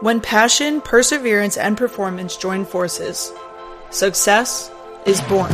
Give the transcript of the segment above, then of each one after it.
When passion, perseverance, and performance join forces, success is born.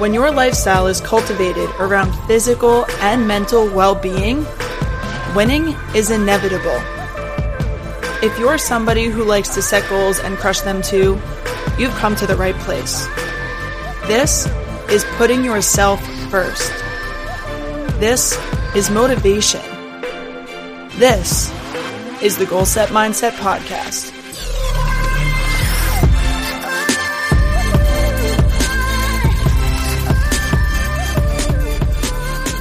When your lifestyle is cultivated around physical and mental well being, winning is inevitable. If you're somebody who likes to set goals and crush them too, you've come to the right place. This is putting yourself first. This is motivation. This is the Goal Set Mindset Podcast.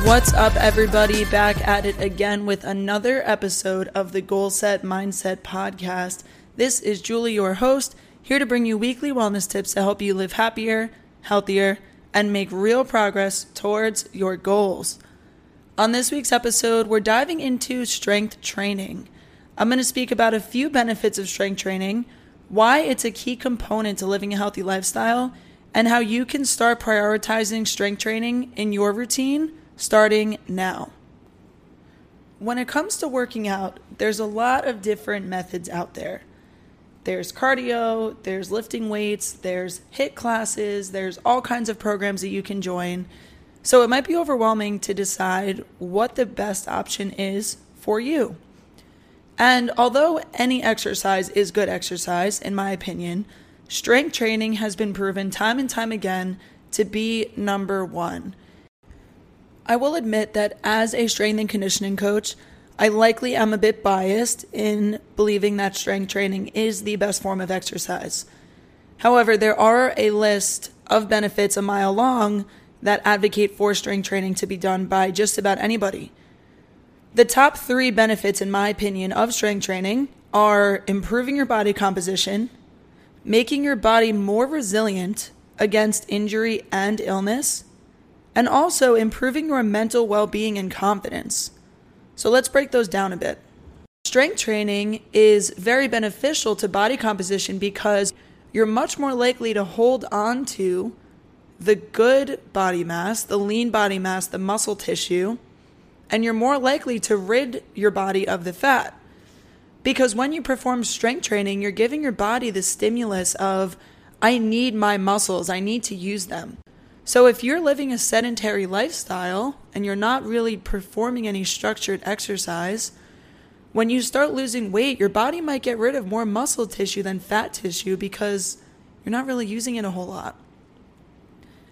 What's up, everybody? Back at it again with another episode of the Goal Set Mindset Podcast. This is Julie, your host, here to bring you weekly wellness tips to help you live happier, healthier, and make real progress towards your goals. On this week's episode, we're diving into strength training. I'm going to speak about a few benefits of strength training, why it's a key component to living a healthy lifestyle, and how you can start prioritizing strength training in your routine starting now. When it comes to working out, there's a lot of different methods out there. There's cardio, there's lifting weights, there's HIIT classes, there's all kinds of programs that you can join. So it might be overwhelming to decide what the best option is for you. And although any exercise is good exercise, in my opinion, strength training has been proven time and time again to be number one. I will admit that as a strength and conditioning coach, I likely am a bit biased in believing that strength training is the best form of exercise. However, there are a list of benefits a mile long that advocate for strength training to be done by just about anybody. The top three benefits, in my opinion, of strength training are improving your body composition, making your body more resilient against injury and illness, and also improving your mental well being and confidence. So let's break those down a bit. Strength training is very beneficial to body composition because you're much more likely to hold on to the good body mass, the lean body mass, the muscle tissue, and you're more likely to rid your body of the fat. Because when you perform strength training, you're giving your body the stimulus of, I need my muscles, I need to use them. So, if you're living a sedentary lifestyle and you're not really performing any structured exercise, when you start losing weight, your body might get rid of more muscle tissue than fat tissue because you're not really using it a whole lot.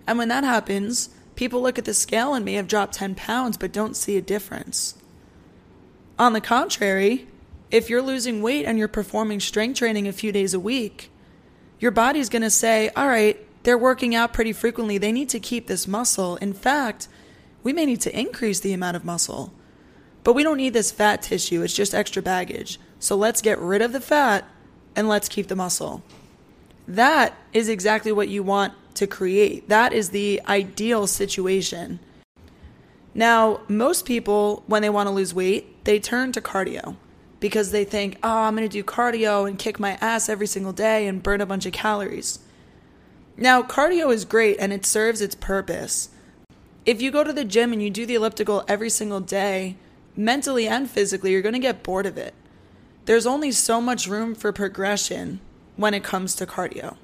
And when that happens, people look at the scale and may have dropped 10 pounds but don't see a difference. On the contrary, if you're losing weight and you're performing strength training a few days a week, your body's going to say, All right, they're working out pretty frequently. They need to keep this muscle. In fact, we may need to increase the amount of muscle. But we don't need this fat tissue, it's just extra baggage. So let's get rid of the fat and let's keep the muscle. That is exactly what you want to create. That is the ideal situation. Now, most people, when they want to lose weight, they turn to cardio because they think, oh, I'm going to do cardio and kick my ass every single day and burn a bunch of calories. Now, cardio is great and it serves its purpose. If you go to the gym and you do the elliptical every single day, mentally and physically, you're going to get bored of it. There's only so much room for progression when it comes to cardio.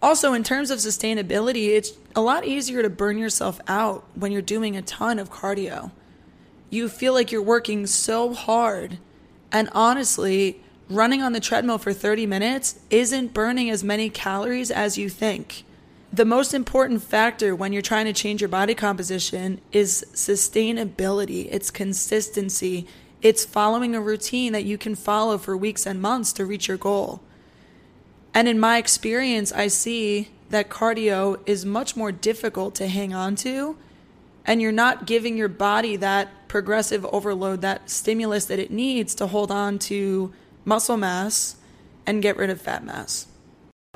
Also, in terms of sustainability, it's a lot easier to burn yourself out when you're doing a ton of cardio. You feel like you're working so hard, and honestly, running on the treadmill for 30 minutes isn't burning as many calories as you think. The most important factor when you're trying to change your body composition is sustainability, it's consistency, it's following a routine that you can follow for weeks and months to reach your goal. And in my experience, I see that cardio is much more difficult to hang on to, and you're not giving your body that progressive overload, that stimulus that it needs to hold on to muscle mass and get rid of fat mass.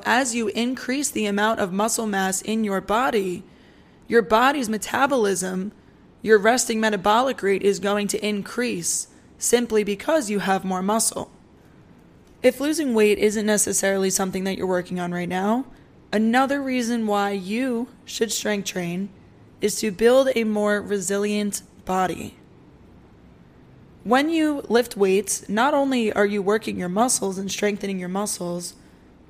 As you increase the amount of muscle mass in your body, your body's metabolism, your resting metabolic rate is going to increase simply because you have more muscle. If losing weight isn't necessarily something that you're working on right now, another reason why you should strength train is to build a more resilient body. When you lift weights, not only are you working your muscles and strengthening your muscles,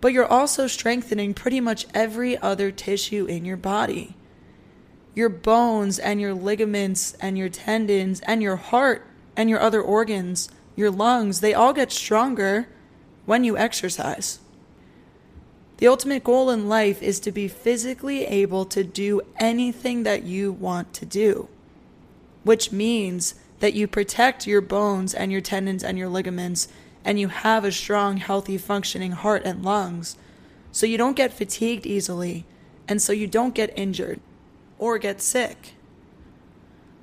but you're also strengthening pretty much every other tissue in your body. Your bones and your ligaments and your tendons and your heart and your other organs, your lungs, they all get stronger when you exercise. The ultimate goal in life is to be physically able to do anything that you want to do, which means that you protect your bones and your tendons and your ligaments, and you have a strong, healthy, functioning heart and lungs, so you don't get fatigued easily, and so you don't get injured or get sick.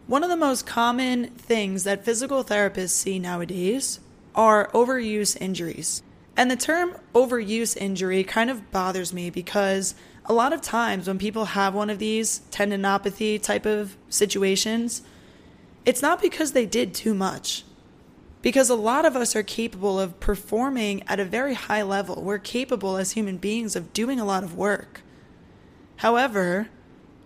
One of the most common things that physical therapists see nowadays are overuse injuries. And the term overuse injury kind of bothers me because a lot of times when people have one of these tendinopathy type of situations, it's not because they did too much. Because a lot of us are capable of performing at a very high level. We're capable as human beings of doing a lot of work. However,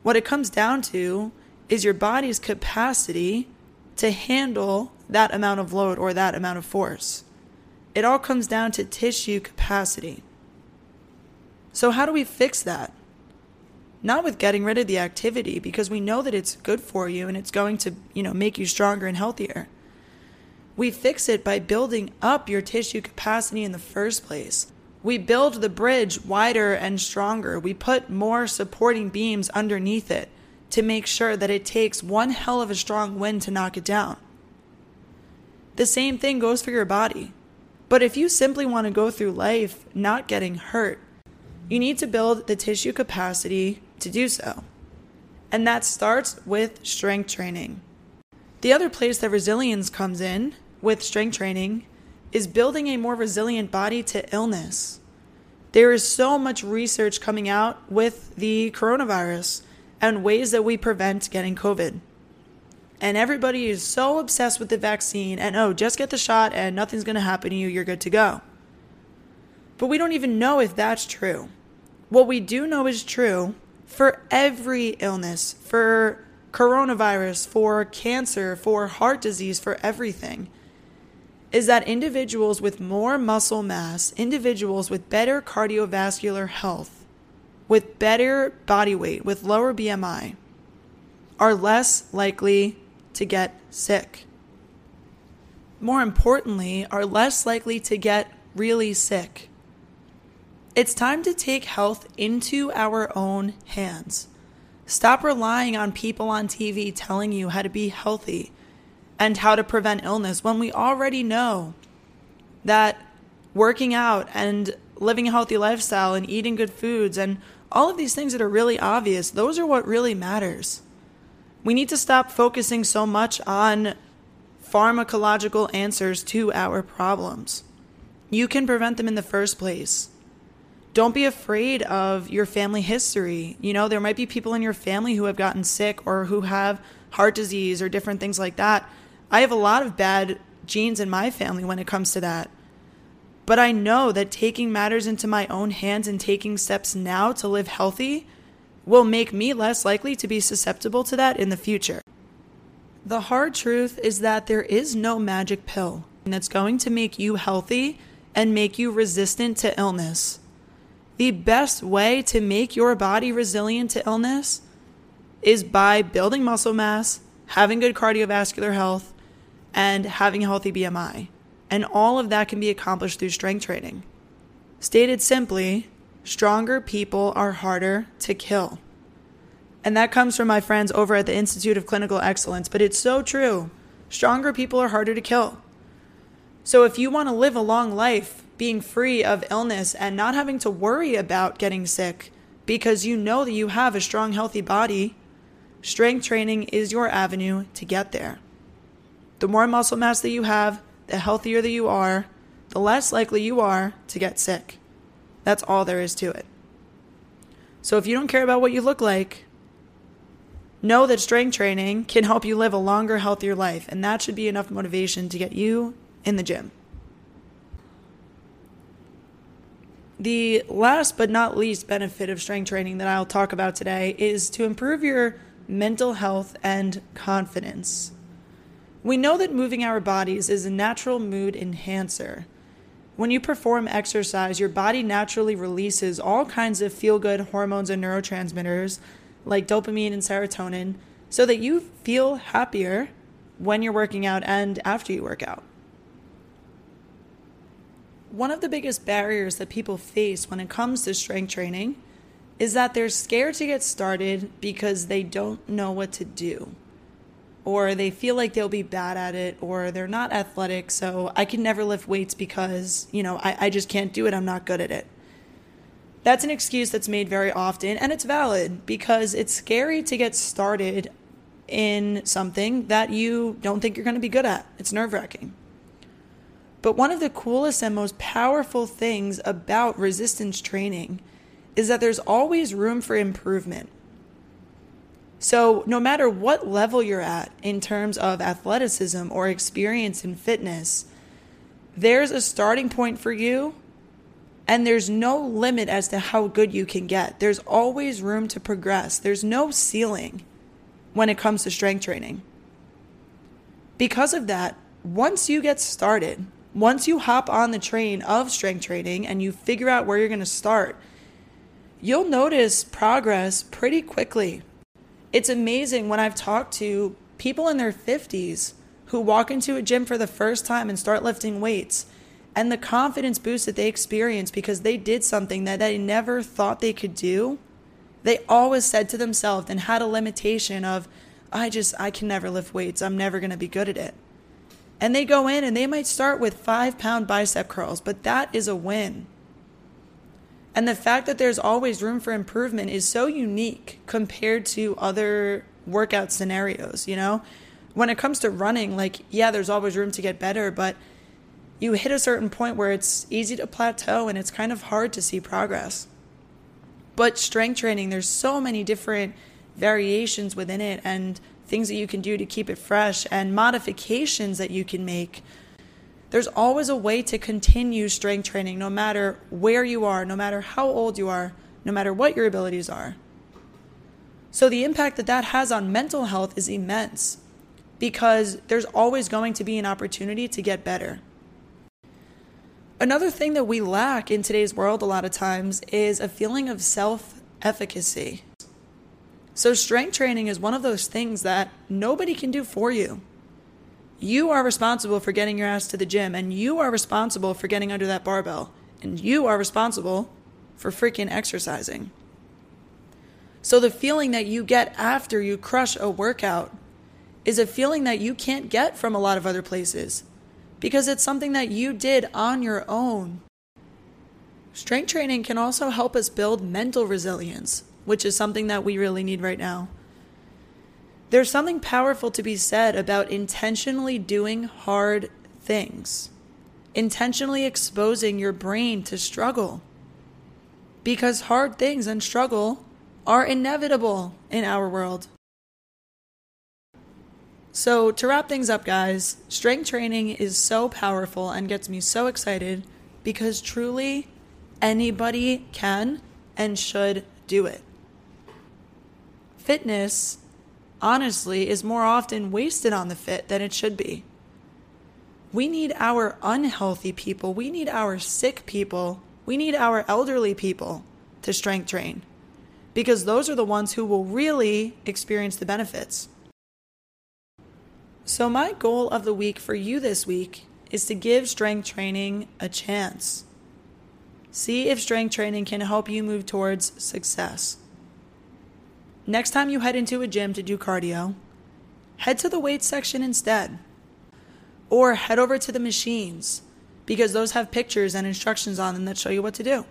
what it comes down to is your body's capacity to handle that amount of load or that amount of force. It all comes down to tissue capacity. So, how do we fix that? Not with getting rid of the activity because we know that it's good for you and it's going to, you know, make you stronger and healthier. We fix it by building up your tissue capacity in the first place. We build the bridge wider and stronger. We put more supporting beams underneath it to make sure that it takes one hell of a strong wind to knock it down. The same thing goes for your body. But if you simply want to go through life not getting hurt, you need to build the tissue capacity to do so. And that starts with strength training. The other place that resilience comes in with strength training is building a more resilient body to illness. There is so much research coming out with the coronavirus and ways that we prevent getting COVID and everybody is so obsessed with the vaccine and oh, just get the shot and nothing's going to happen to you, you're good to go. But we don't even know if that's true. What we do know is true for every illness, for coronavirus, for cancer, for heart disease, for everything, is that individuals with more muscle mass, individuals with better cardiovascular health, with better body weight, with lower BMI, are less likely to get sick. More importantly, are less likely to get really sick. It's time to take health into our own hands. Stop relying on people on TV telling you how to be healthy and how to prevent illness when we already know that working out and living a healthy lifestyle and eating good foods and all of these things that are really obvious, those are what really matters. We need to stop focusing so much on pharmacological answers to our problems. You can prevent them in the first place. Don't be afraid of your family history. You know, there might be people in your family who have gotten sick or who have heart disease or different things like that. I have a lot of bad genes in my family when it comes to that. But I know that taking matters into my own hands and taking steps now to live healthy will make me less likely to be susceptible to that in the future. The hard truth is that there is no magic pill that's going to make you healthy and make you resistant to illness. The best way to make your body resilient to illness is by building muscle mass, having good cardiovascular health, and having a healthy BMI. And all of that can be accomplished through strength training. Stated simply, stronger people are harder to kill. And that comes from my friends over at the Institute of Clinical Excellence, but it's so true. Stronger people are harder to kill. So if you want to live a long life being free of illness and not having to worry about getting sick because you know that you have a strong, healthy body, strength training is your avenue to get there. The more muscle mass that you have, the healthier that you are, the less likely you are to get sick. That's all there is to it. So if you don't care about what you look like, know that strength training can help you live a longer, healthier life, and that should be enough motivation to get you in the gym. The last but not least benefit of strength training that I'll talk about today is to improve your mental health and confidence. We know that moving our bodies is a natural mood enhancer. When you perform exercise, your body naturally releases all kinds of feel good hormones and neurotransmitters like dopamine and serotonin so that you feel happier when you're working out and after you work out. One of the biggest barriers that people face when it comes to strength training is that they're scared to get started because they don't know what to do. Or they feel like they'll be bad at it, or they're not athletic, so I can never lift weights because, you know, I, I just can't do it, I'm not good at it. That's an excuse that's made very often, and it's valid because it's scary to get started in something that you don't think you're going to be good at. It's nerve wracking. But one of the coolest and most powerful things about resistance training is that there's always room for improvement. So, no matter what level you're at in terms of athleticism or experience in fitness, there's a starting point for you, and there's no limit as to how good you can get. There's always room to progress, there's no ceiling when it comes to strength training. Because of that, once you get started, once you hop on the train of strength training and you figure out where you're going to start, you'll notice progress pretty quickly. It's amazing when I've talked to people in their 50s who walk into a gym for the first time and start lifting weights and the confidence boost that they experience because they did something that they never thought they could do. They always said to themselves and had a limitation of, I just, I can never lift weights. I'm never going to be good at it. And they go in and they might start with five pound bicep curls, but that is a win. And the fact that there's always room for improvement is so unique compared to other workout scenarios, you know? When it comes to running, like, yeah, there's always room to get better, but you hit a certain point where it's easy to plateau and it's kind of hard to see progress. But strength training, there's so many different variations within it and things that you can do to keep it fresh and modifications that you can make there's always a way to continue strength training no matter where you are, no matter how old you are, no matter what your abilities are. So the impact that that has on mental health is immense because there's always going to be an opportunity to get better. Another thing that we lack in today's world a lot of times is a feeling of self efficacy. So, strength training is one of those things that nobody can do for you. You are responsible for getting your ass to the gym, and you are responsible for getting under that barbell, and you are responsible for freaking exercising. So, the feeling that you get after you crush a workout is a feeling that you can't get from a lot of other places because it's something that you did on your own. Strength training can also help us build mental resilience, which is something that we really need right now. There's something powerful to be said about intentionally doing hard things, intentionally exposing your brain to struggle. Because hard things and struggle are inevitable in our world. So, to wrap things up, guys, strength training is so powerful and gets me so excited because truly anybody can and should do it. Fitness honestly, is more often wasted on the fit than it should be. We need our unhealthy people, we need our sick people, we need our elderly people to strength train because those are the ones who will really experience the benefits. So, my goal of the week for you this week is to give strength training a chance. See if strength training can help you move towards success. Next time you head into a gym to do cardio, head to the weights section instead. Or head over to the machines because those have pictures and instructions on them that show you what to do.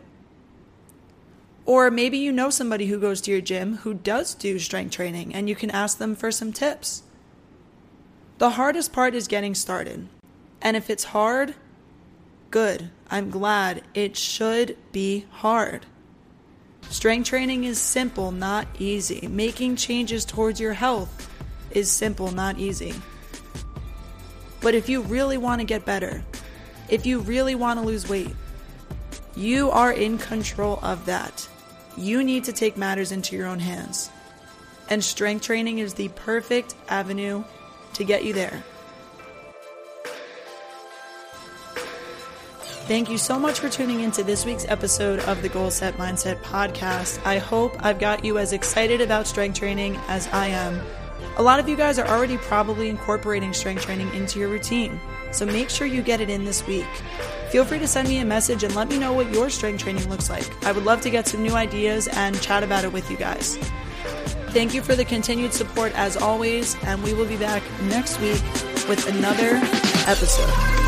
Or maybe you know somebody who goes to your gym who does do strength training and you can ask them for some tips. The hardest part is getting started. And if it's hard, good. I'm glad. It should be hard. Strength training is simple, not easy. Making changes towards your health is simple, not easy. But if you really want to get better, if you really want to lose weight, you are in control of that. You need to take matters into your own hands. And strength training is the perfect avenue to get you there. Thank you so much for tuning into this week's episode of the Goal Set Mindset podcast. I hope I've got you as excited about strength training as I am. A lot of you guys are already probably incorporating strength training into your routine, so make sure you get it in this week. Feel free to send me a message and let me know what your strength training looks like. I would love to get some new ideas and chat about it with you guys. Thank you for the continued support as always, and we will be back next week with another episode.